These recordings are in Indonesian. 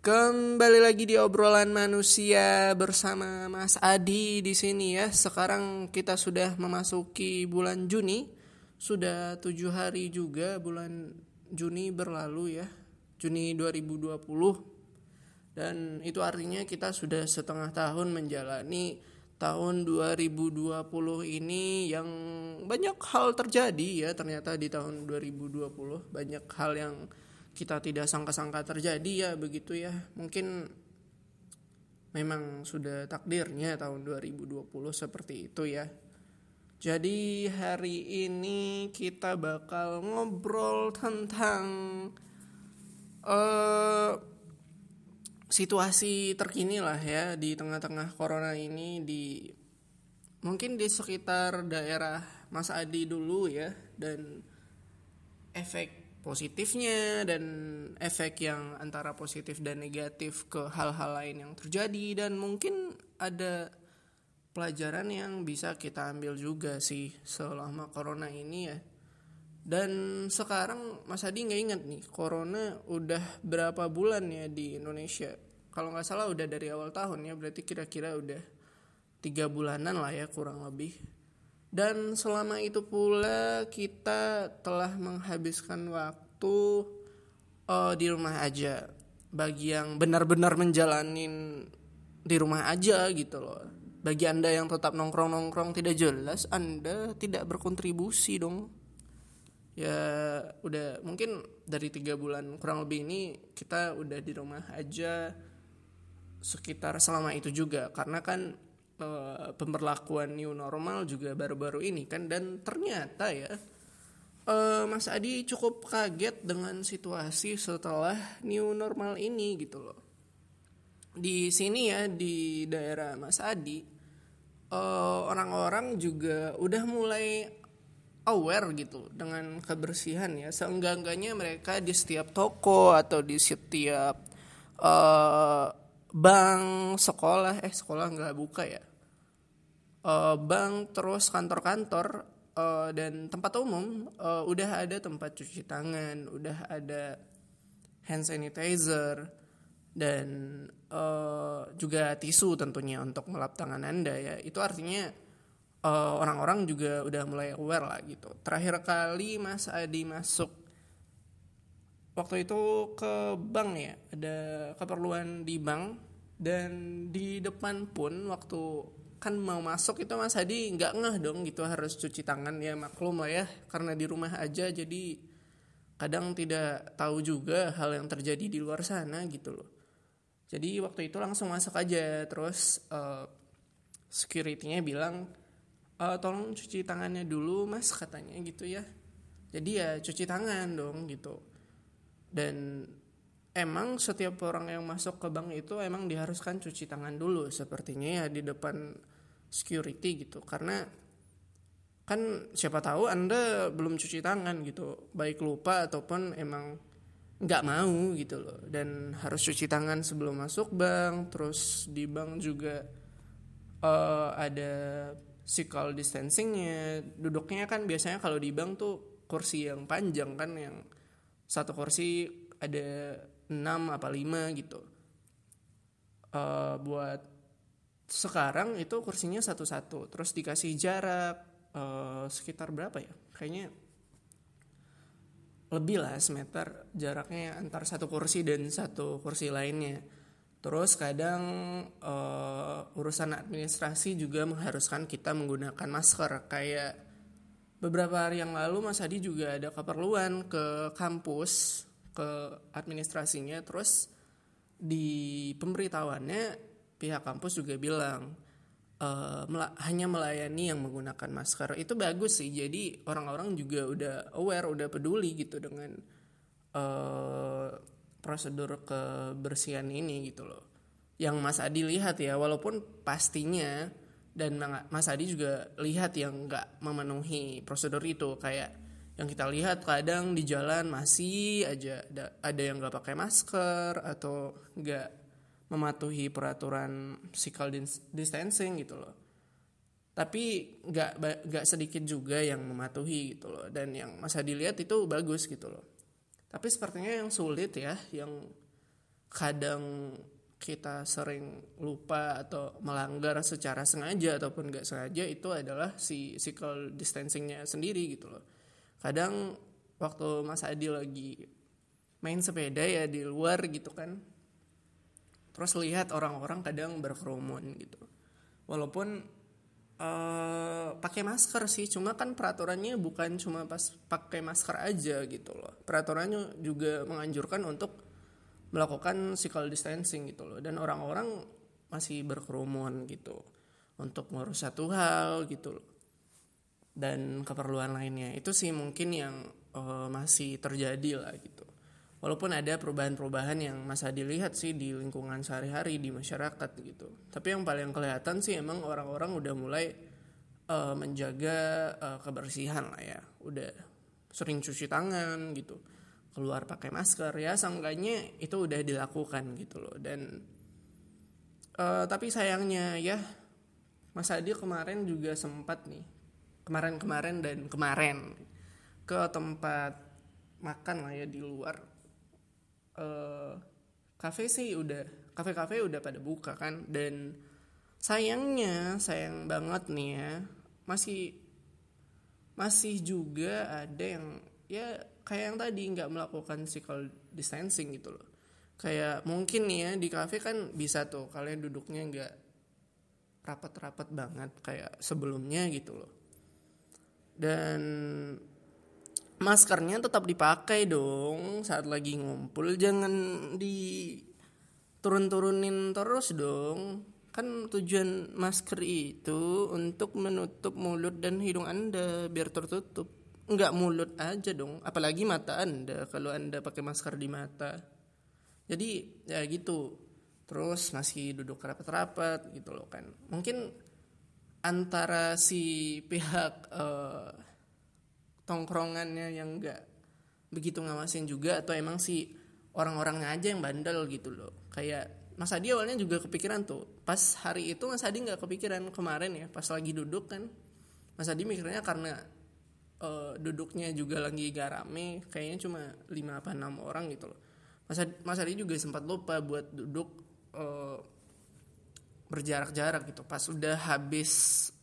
Kembali lagi di obrolan manusia bersama Mas Adi di sini ya. Sekarang kita sudah memasuki bulan Juni. Sudah tujuh hari juga bulan Juni berlalu ya. Juni 2020. Dan itu artinya kita sudah setengah tahun menjalani tahun 2020 ini yang banyak hal terjadi ya ternyata di tahun 2020. Banyak hal yang kita tidak sangka-sangka terjadi ya begitu ya. Mungkin memang sudah takdirnya tahun 2020 seperti itu ya. Jadi hari ini kita bakal ngobrol tentang uh, situasi terkini lah ya di tengah-tengah corona ini di mungkin di sekitar daerah Mas Adi dulu ya dan efek positifnya dan efek yang antara positif dan negatif ke hal-hal lain yang terjadi. Dan mungkin ada pelajaran yang bisa kita ambil juga sih selama corona ini ya. Dan sekarang Mas Adi nggak ingat nih corona udah berapa bulan ya di Indonesia? Kalau nggak salah udah dari awal tahun ya berarti kira-kira udah tiga bulanan lah ya kurang lebih dan selama itu pula kita telah menghabiskan waktu uh, di rumah aja. Bagi yang benar-benar menjalanin di rumah aja gitu loh. Bagi Anda yang tetap nongkrong-nongkrong tidak jelas, Anda tidak berkontribusi dong. Ya udah mungkin dari tiga bulan kurang lebih ini kita udah di rumah aja sekitar selama itu juga karena kan uh, pemberlakuan new normal juga baru-baru ini kan dan ternyata ya uh, Mas Adi cukup kaget dengan situasi setelah new normal ini gitu loh. Di sini ya di daerah Mas Adi orang orang-orang juga udah mulai aware gitu dengan kebersihan ya. Seenggak-enggaknya mereka di setiap toko atau di setiap uh, bank, sekolah, eh sekolah nggak buka ya uh, bank terus kantor-kantor uh, dan tempat umum uh, udah ada tempat cuci tangan, udah ada hand sanitizer dan uh, juga tisu tentunya untuk melap tangan anda ya. Itu artinya orang-orang uh, juga udah mulai aware lah gitu. Terakhir kali Mas Adi masuk waktu itu ke bank ya, ada keperluan di bank dan di depan pun waktu kan mau masuk itu Mas Hadi nggak ngeh dong gitu harus cuci tangan. Ya maklum lah ya karena di rumah aja jadi kadang tidak tahu juga hal yang terjadi di luar sana gitu loh. Jadi waktu itu langsung masuk aja terus uh, securitynya bilang uh, tolong cuci tangannya dulu mas katanya gitu ya. Jadi ya cuci tangan dong gitu. Dan emang setiap orang yang masuk ke bank itu emang diharuskan cuci tangan dulu sepertinya ya di depan security gitu. Karena kan siapa tahu anda belum cuci tangan gitu baik lupa ataupun emang nggak mau gitu loh. Dan harus cuci tangan sebelum masuk bank terus di bank juga uh, ada physical distancingnya. Duduknya kan biasanya kalau di bank tuh kursi yang panjang kan yang satu kursi ada 6 apa 5 gitu. Uh, buat sekarang itu kursinya satu-satu. Terus dikasih jarak uh, sekitar berapa ya? Kayaknya lebih lah semeter jaraknya antar satu kursi dan satu kursi lainnya. Terus kadang uh, urusan administrasi juga mengharuskan kita menggunakan masker. Kayak beberapa hari yang lalu Mas Adi juga ada keperluan ke kampus ke administrasinya. Terus di pemberitahuannya pihak kampus juga bilang uh, mela hanya melayani yang menggunakan masker. Itu bagus sih. Jadi orang-orang juga udah aware udah peduli gitu dengan uh, prosedur kebersihan ini gitu loh. Yang Mas Adi lihat ya walaupun pastinya dan Mas Adi juga lihat yang nggak memenuhi prosedur itu. Kayak yang kita lihat kadang di jalan masih aja ada, ada yang nggak pakai masker atau nggak mematuhi peraturan physical distancing gitu loh. Tapi nggak nggak sedikit juga yang mematuhi gitu loh. Dan yang masa dilihat itu bagus gitu loh. Tapi sepertinya yang sulit ya yang kadang kita sering lupa atau melanggar secara sengaja ataupun nggak sengaja itu adalah si physical distancingnya sendiri gitu loh kadang waktu Mas Adi lagi main sepeda ya di luar gitu kan terus lihat orang-orang kadang berkerumun gitu. Walaupun uh, pakai masker sih cuma kan peraturannya bukan cuma pas pakai masker aja gitu loh. Peraturannya juga menganjurkan untuk melakukan physical distancing gitu loh. Dan orang-orang masih berkerumun gitu untuk ngurus satu hal gitu loh dan keperluan lainnya. Itu sih mungkin yang uh, masih terjadi lah gitu. Walaupun ada perubahan-perubahan yang masa dilihat sih di lingkungan sehari-hari di masyarakat gitu. Tapi yang paling kelihatan sih emang orang-orang udah mulai uh, menjaga uh, kebersihan lah ya. Udah sering cuci tangan gitu keluar pakai masker. Ya seenggaknya itu udah dilakukan gitu loh. Dan uh, tapi sayangnya ya Mas Adi kemarin juga sempat nih kemarin-kemarin dan kemarin ke tempat makan lah ya di luar. Uh, kafe sih udah kafe-kafe udah pada buka kan. Dan sayangnya sayang banget nih ya masih masih juga ada yang ya kayak yang tadi nggak melakukan physical distancing gitu loh. Kayak mungkin nih ya di kafe kan bisa tuh kalian duduknya nggak rapat-rapat banget kayak sebelumnya gitu loh dan maskernya tetap dipakai dong saat lagi ngumpul. Jangan di turun-turunin terus dong. Kan tujuan masker itu untuk menutup mulut dan hidung anda biar tertutup. Nggak mulut aja dong apalagi mata anda kalau anda pakai masker di mata. Jadi ya gitu. Terus masih duduk rapat-rapat gitu loh kan. Mungkin antara si pihak uh, tongkrongannya yang nggak begitu ngawasin juga atau emang si orang-orangnya aja yang bandel gitu loh. Kayak Mas Adi awalnya juga kepikiran tuh. Pas hari itu Mas Adi nggak kepikiran kemarin ya pas lagi duduk kan. Mas Adi mikirnya karena uh, duduknya juga lagi gak rame kayaknya cuma 5 apa 6 orang gitu loh. Mas Adi, Mas Adi juga sempat lupa buat duduk uh, berjarak-jarak gitu. Pas udah habis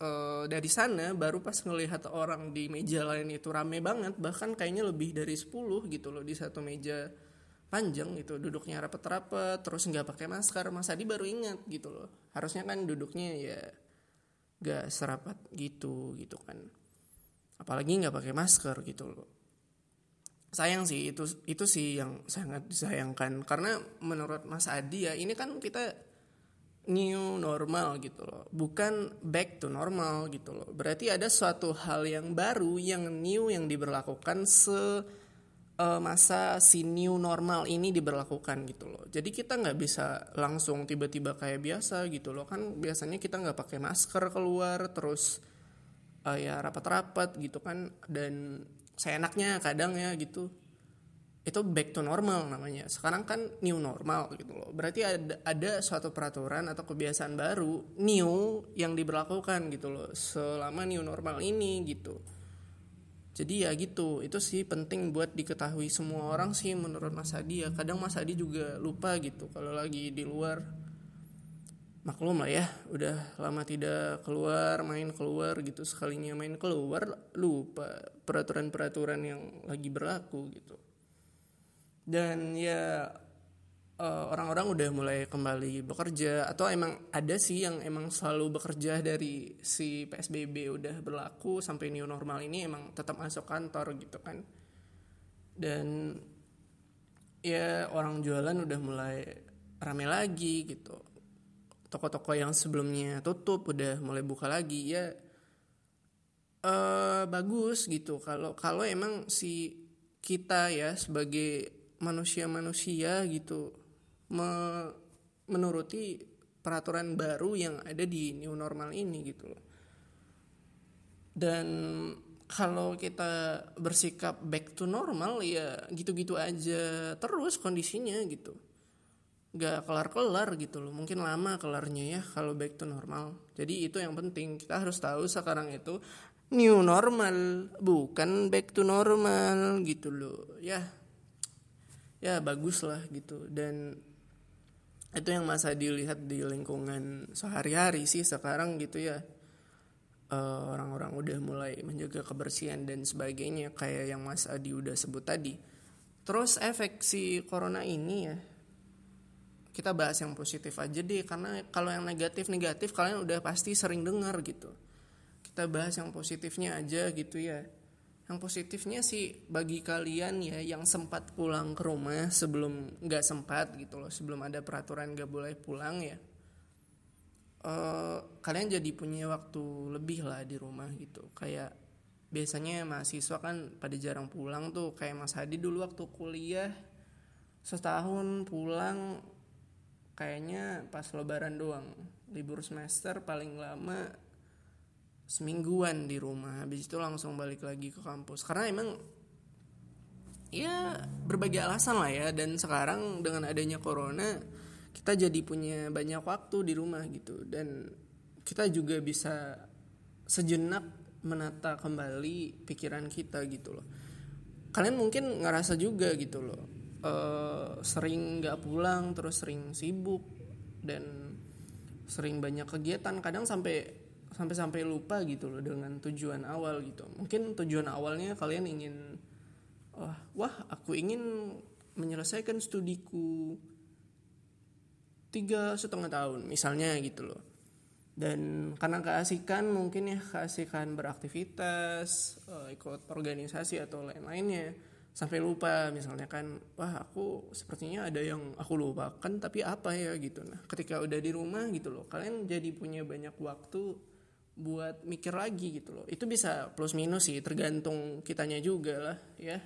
uh, dari sana baru pas ngelihat orang di meja lain itu rame banget bahkan kayaknya lebih dari 10 gitu loh di satu meja panjang gitu. Duduknya rapet-rapet terus nggak pakai masker. Mas Adi baru ingat gitu loh. Harusnya kan duduknya ya gak serapat gitu gitu kan. Apalagi nggak pakai masker gitu loh. Sayang sih itu itu sih yang sangat disayangkan. Karena menurut Mas Adi ya ini kan kita new normal gitu loh. Bukan back to normal gitu loh. Berarti ada suatu hal yang baru yang new yang diberlakukan se uh, masa si new normal ini diberlakukan gitu loh. Jadi kita nggak bisa langsung tiba-tiba kayak biasa gitu loh. Kan biasanya kita nggak pakai masker keluar terus uh, ya rapat-rapat gitu kan. Dan saya enaknya kadang ya gitu itu back to normal namanya. Sekarang kan new normal gitu loh. Berarti ada ada suatu peraturan atau kebiasaan baru new yang diberlakukan gitu loh. Selama new normal ini gitu. Jadi ya gitu. Itu sih penting buat diketahui semua orang sih menurut Mas Adi ya. Kadang Mas Adi juga lupa gitu kalau lagi di luar. Maklum lah ya udah lama tidak keluar main keluar gitu. Sekalinya main keluar lupa peraturan-peraturan yang lagi berlaku gitu dan ya uh, orang-orang udah mulai kembali bekerja atau emang ada sih yang emang selalu bekerja dari si PSBB udah berlaku sampai new normal ini emang tetap masuk kantor gitu kan. Dan ya orang jualan udah mulai rame lagi gitu. Toko-toko yang sebelumnya tutup udah mulai buka lagi ya uh, bagus gitu. Kalau kalau emang si kita ya sebagai manusia-manusia gitu me, menuruti peraturan baru yang ada di new normal ini gitu loh. Dan kalau kita bersikap back to normal ya gitu-gitu aja terus kondisinya gitu. Gak kelar-kelar gitu loh mungkin lama kelarnya ya kalau back to normal. Jadi itu yang penting kita harus tahu sekarang itu new normal bukan back to normal gitu loh ya ya bagus lah gitu. Dan itu yang masa dilihat di lingkungan sehari-hari sih sekarang gitu ya. Orang orang-orang udah mulai menjaga kebersihan dan sebagainya kayak yang Mas Adi udah sebut tadi. Terus efek si corona ini ya kita bahas yang positif aja deh karena kalau yang negatif negatif kalian udah pasti sering dengar gitu. Kita bahas yang positifnya aja gitu ya yang positifnya sih bagi kalian ya yang sempat pulang ke rumah sebelum nggak sempat gitu loh sebelum ada peraturan nggak boleh pulang ya uh, kalian jadi punya waktu lebih lah di rumah gitu. Kayak biasanya mahasiswa kan pada jarang pulang tuh kayak Mas Hadi dulu waktu kuliah setahun pulang kayaknya pas lebaran doang libur semester paling lama semingguan di rumah. Habis itu langsung balik lagi ke kampus. Karena emang ya berbagai alasan lah ya. Dan sekarang dengan adanya corona kita jadi punya banyak waktu di rumah gitu. Dan kita juga bisa sejenak menata kembali pikiran kita gitu loh. Kalian mungkin ngerasa juga gitu loh e, sering nggak pulang terus sering sibuk dan sering banyak kegiatan. Kadang sampai sampai-sampai lupa gitu loh dengan tujuan awal gitu. Mungkin tujuan awalnya kalian ingin wah wah aku ingin menyelesaikan studiku tiga setengah tahun misalnya gitu loh. Dan karena keasikan mungkin ya keasikan beraktivitas uh, ikut organisasi atau lain-lainnya sampai lupa misalnya kan wah aku sepertinya ada yang aku lupakan tapi apa ya? gitu. Nah ketika udah di rumah gitu loh kalian jadi punya banyak waktu buat mikir lagi gitu loh. Itu bisa plus minus sih tergantung kitanya juga lah ya.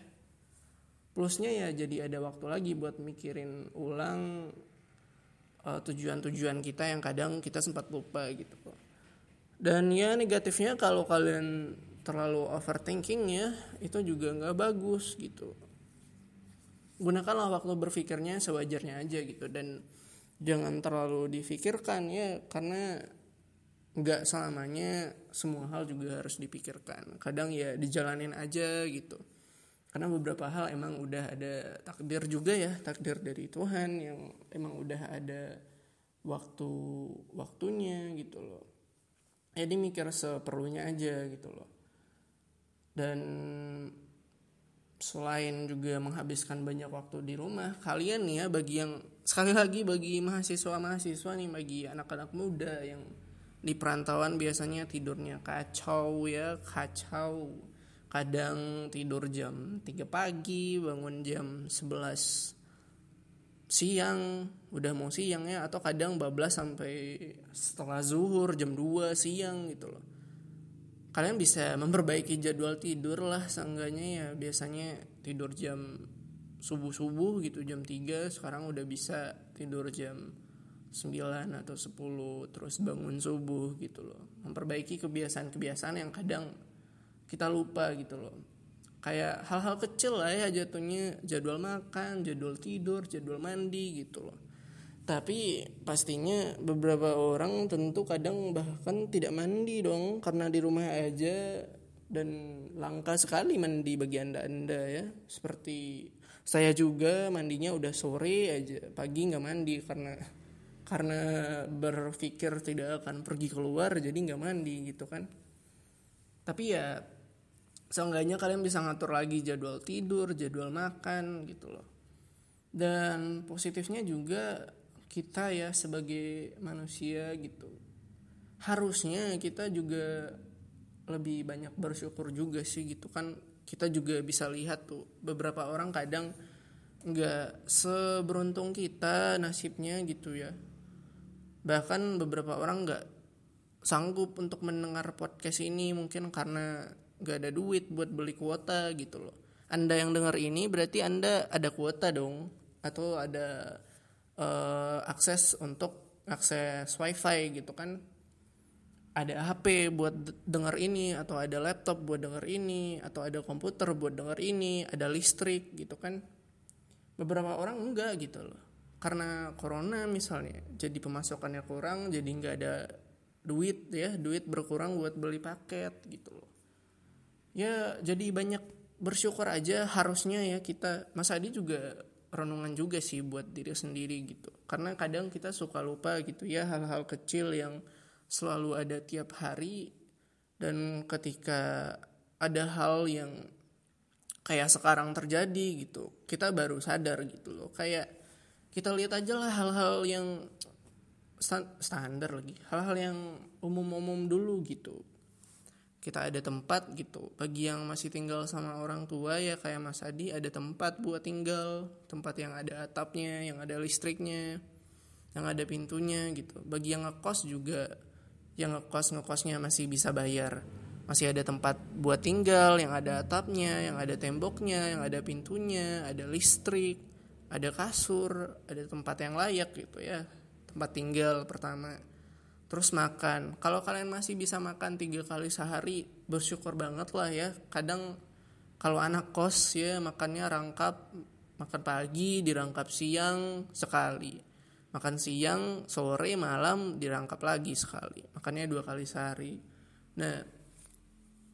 Plusnya ya jadi ada waktu lagi buat mikirin ulang uh, tujuan-tujuan kita yang kadang kita sempat lupa gitu loh dan ya negatifnya kalau kalian terlalu overthinking ya itu juga nggak bagus gitu. Gunakanlah waktu berpikirnya sewajarnya aja gitu dan jangan terlalu difikirkan ya karena nggak selamanya semua hal juga harus dipikirkan. Kadang ya dijalanin aja gitu. Karena beberapa hal emang udah ada takdir juga ya takdir dari Tuhan yang emang udah ada waktu waktunya gitu loh. Jadi mikir seperlunya aja gitu loh. Dan selain juga menghabiskan banyak waktu di rumah kalian nih ya bagi yang sekali lagi bagi mahasiswa mahasiswa nih bagi anak-anak muda yang di perantauan biasanya tidurnya kacau ya kacau. Kadang tidur jam 3 pagi bangun jam 11 siang udah mau siang ya. Atau kadang bablas sampai setelah zuhur jam 2 siang gitu loh. Kalian bisa memperbaiki jadwal tidur lah seenggaknya ya. Biasanya tidur jam subuh-subuh gitu jam 3 sekarang udah bisa tidur jam 9 atau 10 terus bangun subuh gitu loh. Memperbaiki kebiasaan-kebiasaan yang kadang kita lupa gitu loh. Kayak hal-hal kecil lah ya jatuhnya jadwal makan jadwal tidur jadwal mandi gitu loh. Tapi pastinya beberapa orang tentu kadang bahkan tidak mandi dong karena di rumah aja. Dan langka sekali mandi bagi anda anda ya. Seperti saya juga mandinya udah sore aja pagi nggak mandi karena karena berpikir tidak akan pergi keluar jadi nggak mandi gitu kan. Tapi ya seenggaknya kalian bisa ngatur lagi jadwal tidur jadwal makan gitu loh. Dan positifnya juga kita ya sebagai manusia gitu. Harusnya kita juga lebih banyak bersyukur juga sih gitu kan. Kita juga bisa lihat tuh beberapa orang kadang nggak seberuntung kita nasibnya gitu ya bahkan beberapa orang nggak sanggup untuk mendengar podcast ini mungkin karena nggak ada duit buat beli kuota gitu loh. Anda yang dengar ini berarti anda ada kuota dong atau ada uh, akses untuk akses wifi gitu kan. Ada HP buat denger ini atau ada laptop buat denger ini atau ada komputer buat denger ini ada listrik gitu kan. Beberapa orang enggak gitu loh karena corona misalnya jadi pemasukannya kurang jadi nggak ada duit ya duit berkurang buat beli paket gitu loh. Ya jadi banyak bersyukur aja harusnya ya kita Mas Adi juga renungan juga sih buat diri sendiri gitu. Karena kadang kita suka lupa gitu ya hal-hal kecil yang selalu ada tiap hari dan ketika ada hal yang kayak sekarang terjadi gitu kita baru sadar gitu loh. Kayak kita lihat aja lah hal-hal yang standar lagi. Hal-hal yang umum-umum dulu gitu. Kita ada tempat gitu. Bagi yang masih tinggal sama orang tua ya kayak Mas Adi ada tempat buat tinggal. Tempat yang ada atapnya yang ada listriknya yang ada pintunya gitu. Bagi yang ngekos juga yang ngekos ngekosnya masih bisa bayar. Masih ada tempat buat tinggal yang ada atapnya yang ada temboknya yang ada pintunya ada listrik ada kasur ada tempat yang layak gitu ya. Tempat tinggal pertama. Terus makan. Kalau kalian masih bisa makan tiga kali sehari bersyukur banget lah ya. Kadang kalau anak kos ya makannya rangkap makan pagi dirangkap siang sekali. Makan siang sore malam dirangkap lagi sekali. Makannya dua kali sehari. Nah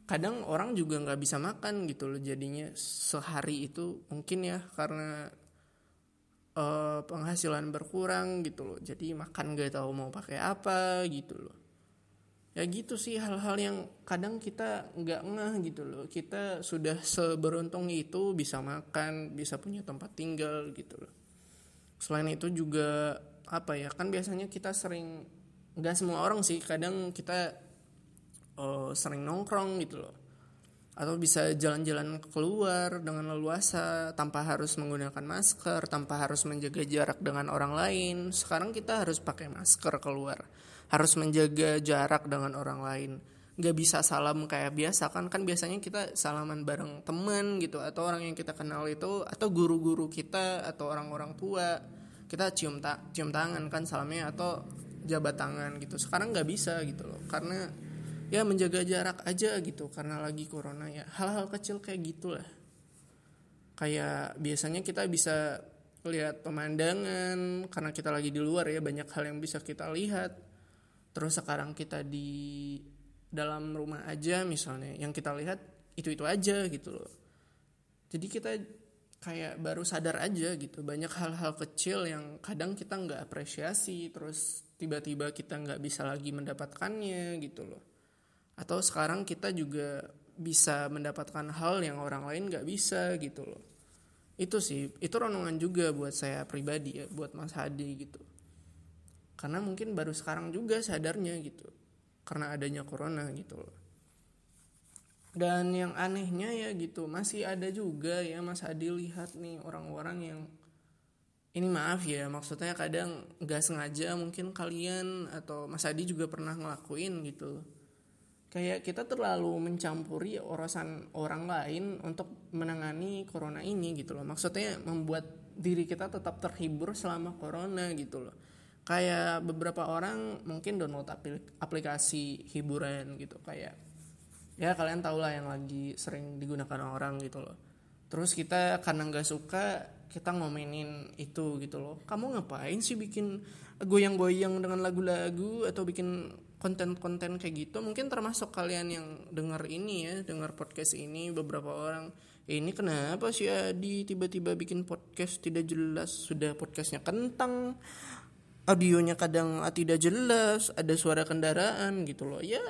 kadang orang juga nggak bisa makan gitu loh jadinya sehari itu mungkin ya karena uh, penghasilan berkurang gitu loh. Jadi makan gak tahu mau pakai apa gitu loh. Ya gitu sih hal-hal yang kadang kita nggak ngeh gitu loh. Kita sudah seberuntung itu bisa makan bisa punya tempat tinggal gitu loh. Selain itu juga apa ya kan biasanya kita sering nggak semua orang sih kadang kita uh, sering nongkrong gitu loh atau bisa jalan-jalan keluar dengan leluasa tanpa harus menggunakan masker, tanpa harus menjaga jarak dengan orang lain. Sekarang kita harus pakai masker keluar, harus menjaga jarak dengan orang lain. Gak bisa salam kayak biasa kan. Kan biasanya kita salaman bareng temen gitu atau orang yang kita kenal itu atau guru-guru kita atau orang-orang tua. Kita cium tak cium tangan kan salamnya atau jabat tangan gitu. Sekarang nggak bisa gitu loh. Karena ya menjaga jarak aja gitu karena lagi corona ya. Hal-hal kecil kayak gitulah. Kayak biasanya kita bisa lihat pemandangan karena kita lagi di luar ya banyak hal yang bisa kita lihat. Terus sekarang kita di dalam rumah aja misalnya yang kita lihat itu itu aja gitu loh. Jadi kita kayak baru sadar aja gitu banyak hal-hal kecil yang kadang kita nggak apresiasi terus tiba-tiba kita nggak bisa lagi mendapatkannya gitu loh atau sekarang kita juga bisa mendapatkan hal yang orang lain nggak bisa gitu loh. Itu sih itu renungan juga buat saya pribadi ya buat Mas Hadi gitu. Karena mungkin baru sekarang juga sadarnya gitu karena adanya corona gitu loh. Dan yang anehnya ya gitu masih ada juga ya Mas Hadi lihat nih orang-orang yang ini maaf ya maksudnya kadang nggak sengaja mungkin kalian atau Mas Hadi juga pernah ngelakuin gitu kayak kita terlalu mencampuri urusan orang lain untuk menangani corona ini gitu loh. Maksudnya membuat diri kita tetap terhibur selama corona gitu loh. Kayak beberapa orang mungkin download aplikasi hiburan gitu kayak ya kalian tau lah yang lagi sering digunakan orang gitu loh. Terus kita karena nggak suka kita ngomenin itu gitu loh. Kamu ngapain sih bikin goyang-goyang dengan lagu-lagu atau bikin konten-konten kayak gitu mungkin termasuk kalian yang dengar ini ya dengar podcast ini beberapa orang eh, ini kenapa sih Adi tiba-tiba bikin podcast tidak jelas? Sudah podcastnya kentang audionya kadang tidak jelas ada suara kendaraan gitu loh. Ya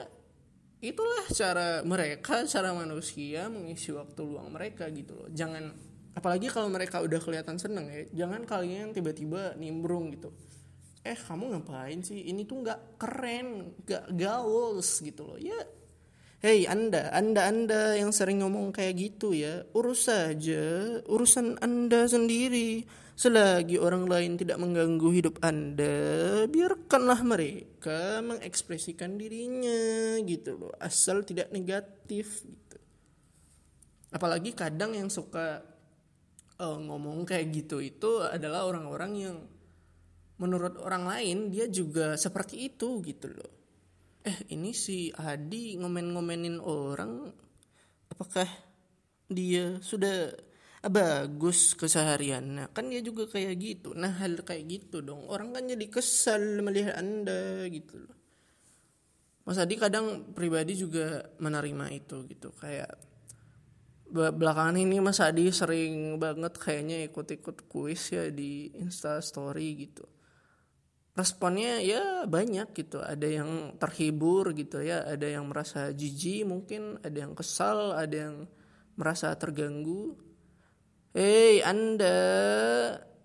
itulah cara mereka cara manusia mengisi waktu luang mereka gitu loh. Jangan apalagi kalau mereka udah kelihatan seneng ya jangan kalian tiba-tiba nimbrung gitu eh kamu ngapain sih ini tuh nggak keren nggak gaul gitu loh ya Hei anda, anda, anda yang sering ngomong kayak gitu ya, urus saja urusan anda sendiri. Selagi orang lain tidak mengganggu hidup anda, biarkanlah mereka mengekspresikan dirinya gitu loh, asal tidak negatif gitu. Apalagi kadang yang suka uh, ngomong kayak gitu itu adalah orang-orang yang menurut orang lain dia juga seperti itu gitu loh. Eh ini si Adi ngomen-ngomenin orang apakah dia sudah bagus keseharian nah kan dia juga kayak gitu. Nah hal kayak gitu dong. Orang kan jadi kesal melihat anda gitu loh. Mas Adi kadang pribadi juga menerima itu gitu. Kayak belakangan ini Mas Adi sering banget kayaknya ikut-ikut kuis ya di Insta Story gitu. Responnya ya banyak gitu. Ada yang terhibur gitu ya, ada yang merasa jijik mungkin, ada yang kesal, ada yang merasa terganggu. Hei Anda,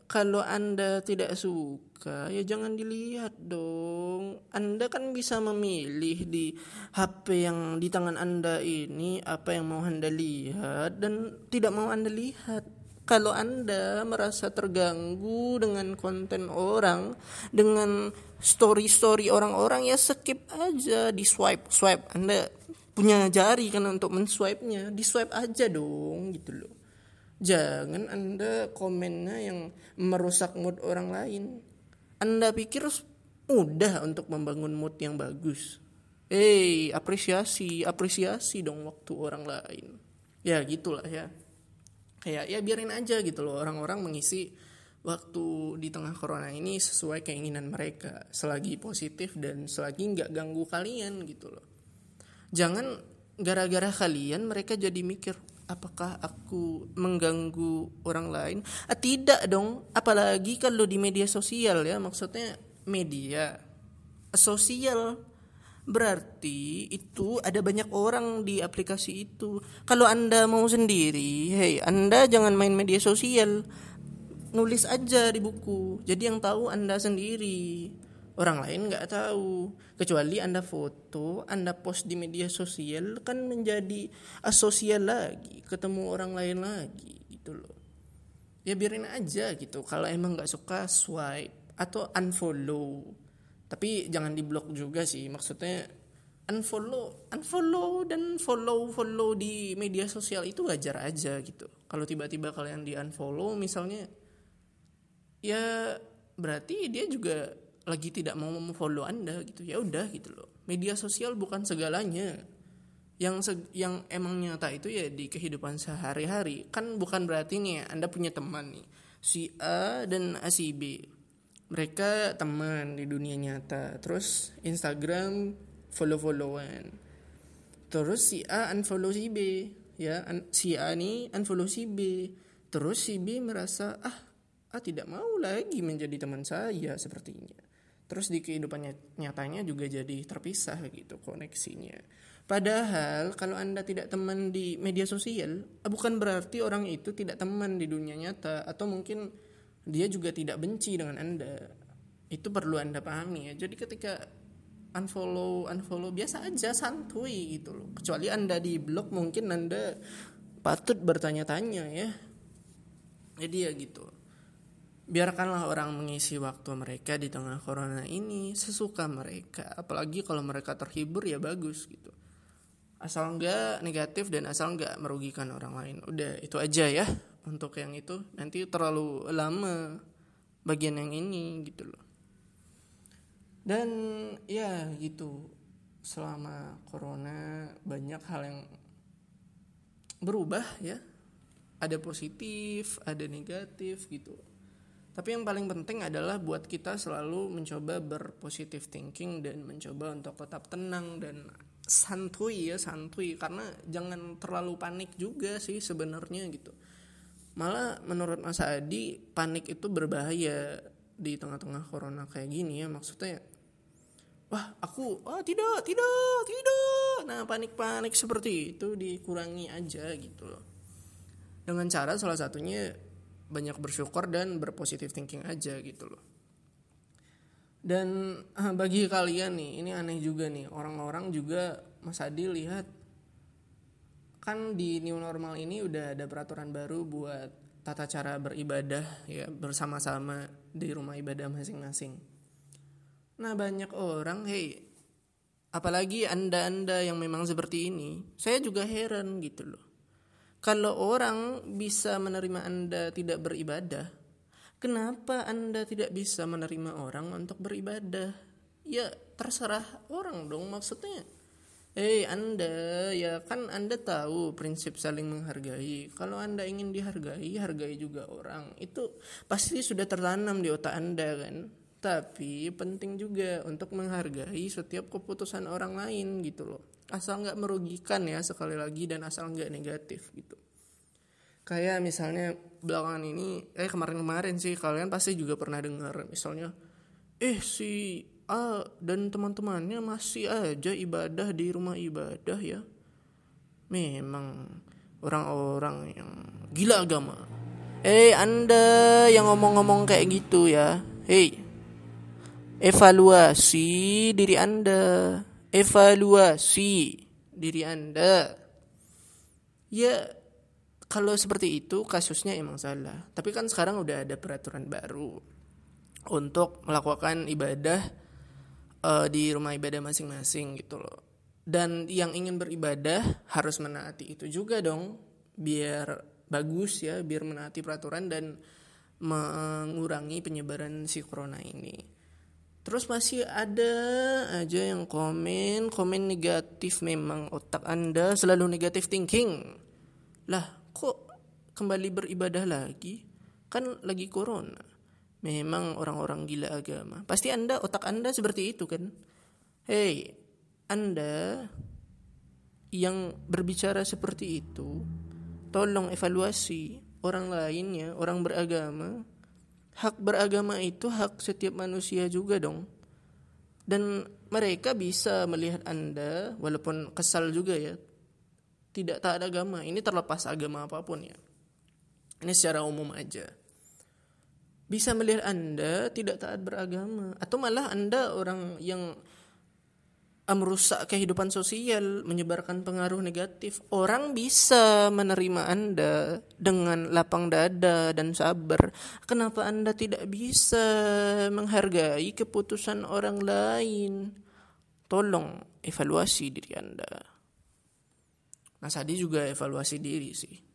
kalau Anda tidak suka ya jangan dilihat dong. Anda kan bisa memilih di HP yang di tangan Anda ini apa yang mau Anda lihat dan tidak mau Anda lihat. Kalau Anda merasa terganggu dengan konten orang, dengan story-story orang-orang ya skip aja di swipe swipe. Anda punya jari kan untuk men-swipe-nya, di swipe aja dong gitu loh Jangan Anda komennya yang merusak mood orang lain. Anda pikir mudah untuk membangun mood yang bagus. Eh, hey, apresiasi, apresiasi dong waktu orang lain. Ya gitulah ya. Kayak ya biarin aja gitu loh. Orang-orang mengisi waktu di tengah corona ini sesuai keinginan mereka. Selagi positif dan selagi nggak ganggu kalian gitu loh. Jangan gara-gara kalian mereka jadi mikir apakah aku mengganggu orang lain? Ah, tidak dong, apalagi kalau di media sosial ya, maksudnya media sosial berarti itu ada banyak orang di aplikasi itu. Kalau Anda mau sendiri, hey, Anda jangan main media sosial. Nulis aja di buku. Jadi yang tahu Anda sendiri orang lain nggak tahu kecuali anda foto anda post di media sosial kan menjadi asosial lagi ketemu orang lain lagi gitu loh ya biarin aja gitu kalau emang nggak suka swipe atau unfollow tapi jangan diblok juga sih maksudnya unfollow unfollow dan follow follow di media sosial itu wajar aja gitu. Kalau tiba-tiba kalian di unfollow misalnya ya berarti dia juga lagi tidak mau memfollow anda gitu. Ya udah gitu loh. Media sosial bukan segalanya. Yang se yang emang nyata itu ya di kehidupan sehari-hari. Kan bukan berarti nih anda punya teman nih si A dan si B mereka teman di dunia nyata. Terus Instagram follow-followan. Terus si A unfollow si B ya. Si A nih unfollow si B. Terus si B merasa ah ah tidak mau lagi menjadi teman saya sepertinya. Terus di kehidupan nyatanya juga jadi terpisah gitu koneksinya. Padahal kalau Anda tidak teman di media sosial, bukan berarti orang itu tidak teman di dunia nyata. Atau mungkin dia juga tidak benci dengan Anda. Itu perlu Anda pahami ya. Jadi ketika unfollow unfollow biasa aja santuy gitu loh. Kecuali Anda di blog mungkin Anda patut bertanya-tanya ya. Jadi ya gitu biarkanlah orang mengisi waktu mereka di tengah corona ini sesuka mereka apalagi kalau mereka terhibur ya bagus gitu asal enggak negatif dan asal enggak merugikan orang lain udah itu aja ya untuk yang itu nanti terlalu lama bagian yang ini gitu loh. Dan ya gitu. Selama corona banyak hal yang berubah ya. Ada positif ada negatif gitu. Tapi yang paling penting adalah buat kita selalu mencoba berpositif thinking dan mencoba untuk tetap tenang dan santuy ya santuy karena jangan terlalu panik juga sih sebenarnya gitu. Malah menurut Mas Adi panik itu berbahaya di tengah-tengah corona kayak gini ya. Maksudnya wah aku wah tidak tidak tidak. Nah panik-panik seperti itu dikurangi aja gitu loh. Dengan cara salah satunya banyak bersyukur dan berpositif thinking aja gitu loh. Dan ah, bagi kalian nih ini aneh juga nih. Orang-orang juga Mas Adi lihat kan di new normal ini udah ada peraturan baru buat tata cara beribadah ya bersama-sama di rumah ibadah masing-masing. Nah banyak orang, hey, apalagi anda-anda yang memang seperti ini, saya juga heran gitu loh. Kalau orang bisa menerima Anda tidak beribadah, kenapa Anda tidak bisa menerima orang untuk beribadah? Ya terserah orang dong maksudnya. Eh hey, Anda ya kan Anda tahu prinsip saling menghargai. Kalau Anda ingin dihargai, hargai juga orang. Itu pasti sudah tertanam di otak Anda kan. Tapi penting juga untuk menghargai setiap keputusan orang lain gitu loh asal nggak merugikan ya sekali lagi dan asal nggak negatif gitu kayak misalnya belakangan ini eh kemarin-kemarin sih kalian pasti juga pernah dengar misalnya eh si A dan teman-temannya masih aja ibadah di rumah ibadah ya. Memang orang-orang yang gila agama. Eh anda yang ngomong-ngomong kayak gitu ya. Hei evaluasi diri anda. Evaluasi diri anda. Ya kalau seperti itu kasusnya emang salah. Tapi kan sekarang udah ada peraturan baru untuk melakukan ibadah uh, di rumah ibadah masing-masing gitu loh. Dan yang ingin beribadah harus menaati itu juga dong biar bagus ya biar menaati peraturan dan mengurangi penyebaran si corona ini. Terus masih ada aja yang komen komen negatif memang otak anda selalu negatif thinking. Lah kok kembali beribadah lagi? Kan lagi corona memang orang-orang gila agama pasti anda otak anda seperti itu kan hei anda yang berbicara seperti itu, tolong evaluasi orang lainnya, orang beragama. Hak beragama itu hak setiap manusia juga dong. Dan mereka bisa melihat Anda, walaupun kesal juga ya, tidak taat agama. Ini terlepas agama apa pun ya. Ini secara umum aja. Bisa melihat Anda tidak taat beragama. Atau malah Anda orang yang merusak kehidupan sosial, menyebarkan pengaruh negatif. Orang bisa menerima Anda dengan lapang dada dan sabar. Kenapa Anda tidak bisa menghargai keputusan orang lain? Tolong evaluasi diri Anda. Mas Adi juga evaluasi diri sih.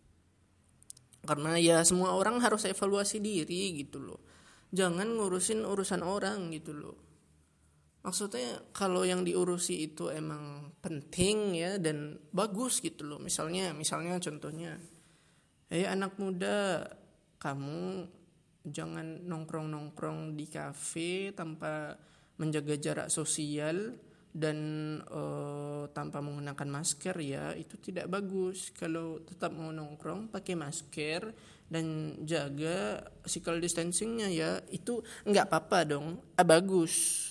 Karena ya semua orang harus evaluasi diri gitu loh. Jangan ngurusin urusan orang gitu loh maksudnya kalau yang diurusi itu emang penting ya dan bagus gitu loh misalnya misalnya contohnya eh anak muda kamu jangan nongkrong nongkrong di kafe tanpa menjaga jarak sosial dan uh, tanpa menggunakan masker ya itu tidak bagus. Kalau tetap mau nongkrong pakai masker dan jaga physical distancingnya ya itu nggak apa-apa dong. Ah, bagus.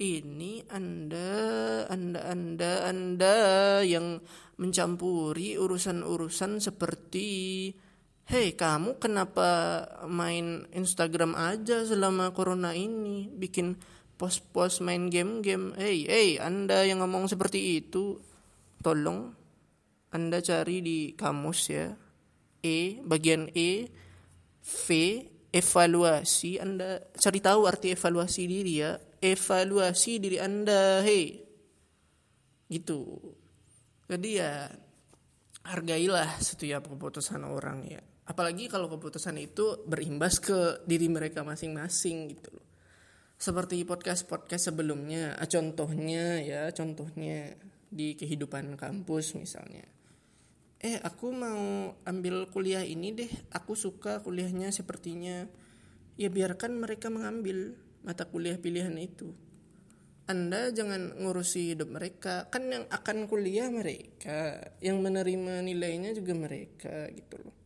Ini Anda, Anda, Anda, Anda yang mencampuri urusan-urusan seperti Hei kamu kenapa main Instagram aja selama corona ini? Bikin post-post main game-game Hei, hei Anda yang ngomong seperti itu Tolong Anda cari di kamus ya E, bagian E V, evaluasi Anda cari tahu arti evaluasi diri ya evaluasi diri Anda, hei. Gitu. Jadi ya hargailah setiap keputusan orang ya. Apalagi kalau keputusan itu berimbas ke diri mereka masing-masing gitu loh. Seperti podcast-podcast sebelumnya, ah, contohnya ya, contohnya di kehidupan kampus misalnya. Eh, aku mau ambil kuliah ini deh. Aku suka kuliahnya sepertinya. Ya biarkan mereka mengambil mata kuliah pilihan itu. Anda jangan ngurusi hidup mereka, kan yang akan kuliah mereka, yang menerima nilainya juga mereka gitu loh.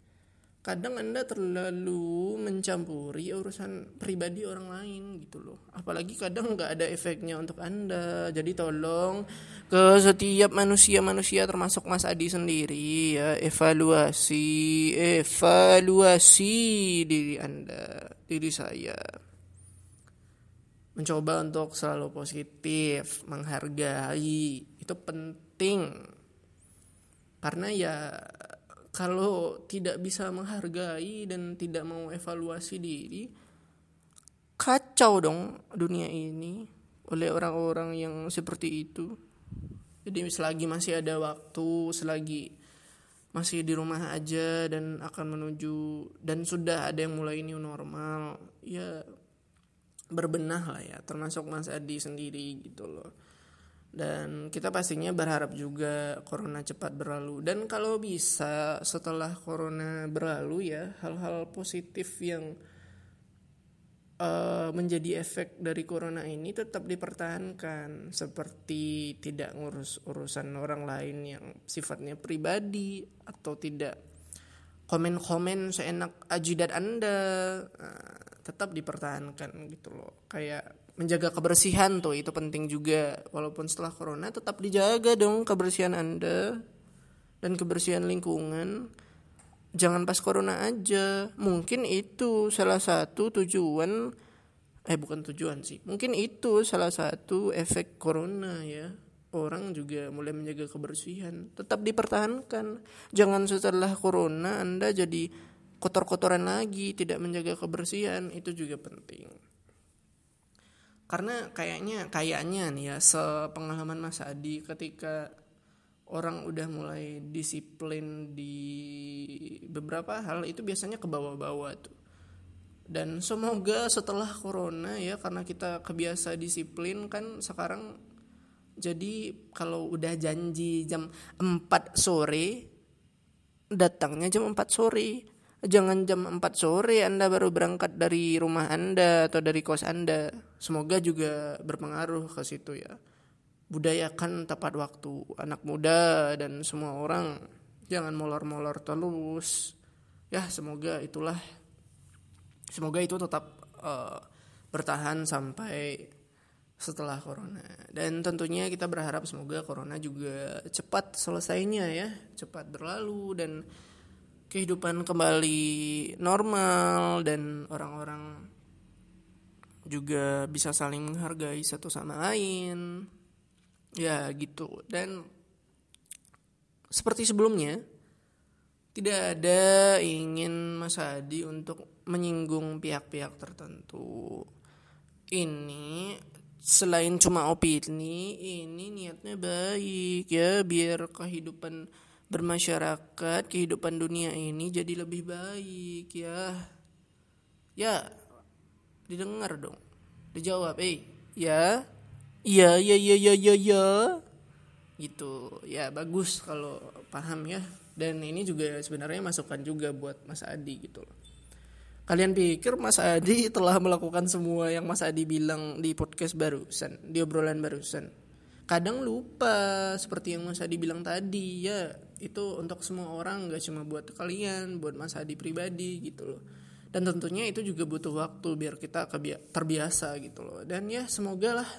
Kadang Anda terlalu mencampuri urusan pribadi orang lain gitu loh. Apalagi kadang nggak ada efeknya untuk Anda. Jadi tolong ke setiap manusia-manusia termasuk Mas Adi sendiri ya evaluasi, evaluasi diri Anda, diri saya mencoba untuk selalu positif, menghargai itu penting. Karena ya kalau tidak bisa menghargai dan tidak mau evaluasi diri, kacau dong dunia ini oleh orang-orang yang seperti itu. Jadi selagi masih ada waktu, selagi masih di rumah aja dan akan menuju dan sudah ada yang mulai new normal, ya berbenah lah ya termasuk Mas Adi sendiri gitu loh dan kita pastinya berharap juga corona cepat berlalu. Dan kalau bisa setelah corona berlalu ya hal-hal positif yang uh, menjadi efek dari corona ini tetap dipertahankan. Seperti tidak ngurus urusan orang lain yang sifatnya pribadi atau tidak komen-komen seenak ajidat anda. Nah, tetap dipertahankan gitu loh. Kayak menjaga kebersihan tuh itu penting juga. Walaupun setelah corona tetap dijaga dong kebersihan anda dan kebersihan lingkungan. Jangan pas corona aja. Mungkin itu salah satu tujuan eh bukan tujuan sih. Mungkin itu salah satu efek corona ya. Orang juga mulai menjaga kebersihan. Tetap dipertahankan. Jangan setelah corona anda jadi kotor-kotoran lagi tidak menjaga kebersihan. Itu juga penting karena kayaknya kayaknya nih ya sepengalaman Mas Adi ketika orang udah mulai disiplin di beberapa hal itu biasanya ke bawah-bawah tuh. Dan semoga setelah corona ya karena kita kebiasa disiplin kan sekarang jadi kalau udah janji jam 4 sore datangnya jam 4 sore. Jangan jam 4 sore Anda baru berangkat dari rumah Anda atau dari kos Anda. Semoga juga berpengaruh ke situ ya. Budayakan tepat waktu anak muda dan semua orang. Jangan molor-molor terus. Ya semoga itulah. Semoga itu tetap uh, bertahan sampai setelah corona. Dan tentunya kita berharap semoga corona juga cepat selesainya ya. Cepat berlalu dan kehidupan kembali normal dan orang-orang juga bisa saling menghargai satu sama lain. Ya gitu. Dan seperti sebelumnya tidak ada ingin Mas Hadi untuk menyinggung pihak-pihak tertentu. Ini selain cuma opini ini niatnya baik ya biar kehidupan bermasyarakat kehidupan dunia ini jadi lebih baik ya. Ya didengar dong. Dijawab eh ya? Iya iya iya iya iya ya. gitu. Ya bagus kalau paham ya. Dan ini juga sebenarnya masukan juga buat Mas Adi gitu loh. Kalian pikir Mas Adi telah melakukan semua yang Mas Adi bilang di podcast barusan di obrolan barusan? Kadang lupa seperti yang Mas Adi bilang tadi ya itu untuk semua orang gak cuma buat kalian buat Mas Adi pribadi gitu loh. Dan tentunya itu juga butuh waktu biar kita terbiasa gitu loh. Dan ya semoga lah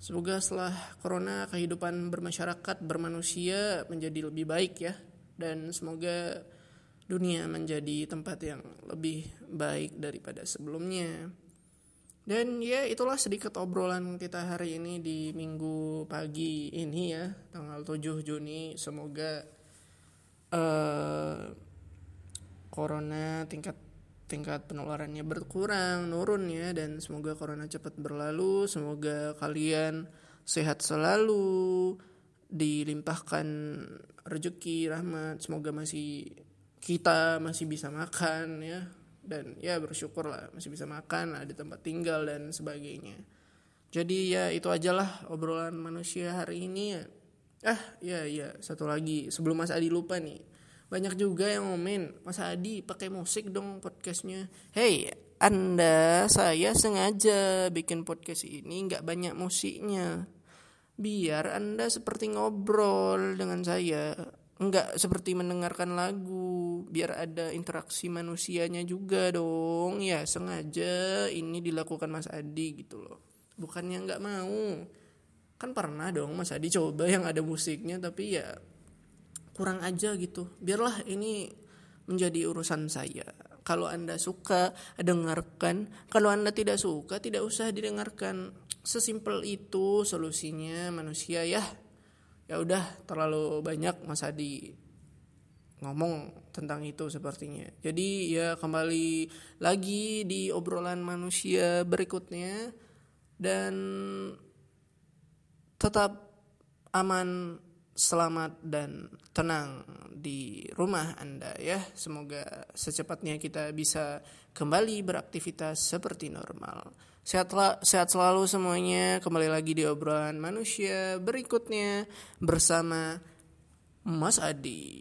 Semoga setelah corona kehidupan bermasyarakat bermanusia menjadi lebih baik ya. Dan semoga dunia menjadi tempat yang lebih baik daripada sebelumnya. Dan ya itulah sedikit obrolan kita hari ini di minggu pagi ini ya tanggal 7 Juni. Semoga uh, corona tingkat tingkat penularannya berkurang, nurun ya dan semoga corona cepat berlalu, semoga kalian sehat selalu, dilimpahkan rezeki, rahmat, semoga masih kita masih bisa makan ya dan ya bersyukur lah masih bisa makan, ada tempat tinggal dan sebagainya. Jadi ya itu ajalah obrolan manusia hari ini ya. Ah, ya ya, satu lagi sebelum Mas Adi lupa nih banyak juga yang ngomen Mas Adi pakai musik dong podcastnya hey anda saya sengaja bikin podcast ini nggak banyak musiknya biar anda seperti ngobrol dengan saya nggak seperti mendengarkan lagu biar ada interaksi manusianya juga dong. Ya sengaja ini dilakukan Mas Adi gitu loh. Bukannya nggak mau. Kan pernah dong Mas Adi coba yang ada musiknya tapi ya kurang aja gitu. Biarlah ini menjadi urusan saya. Kalau anda suka dengarkan. Kalau anda tidak suka tidak usah didengarkan. Sesimpel itu solusinya manusia ya ya udah terlalu banyak Mas Adi ngomong tentang itu sepertinya jadi ya kembali lagi di obrolan manusia berikutnya dan tetap aman selamat dan tenang di rumah Anda ya. Semoga secepatnya kita bisa kembali beraktivitas seperti normal. Sehat, sehat selalu semuanya. Kembali lagi di obrolan manusia berikutnya bersama Mas Adi.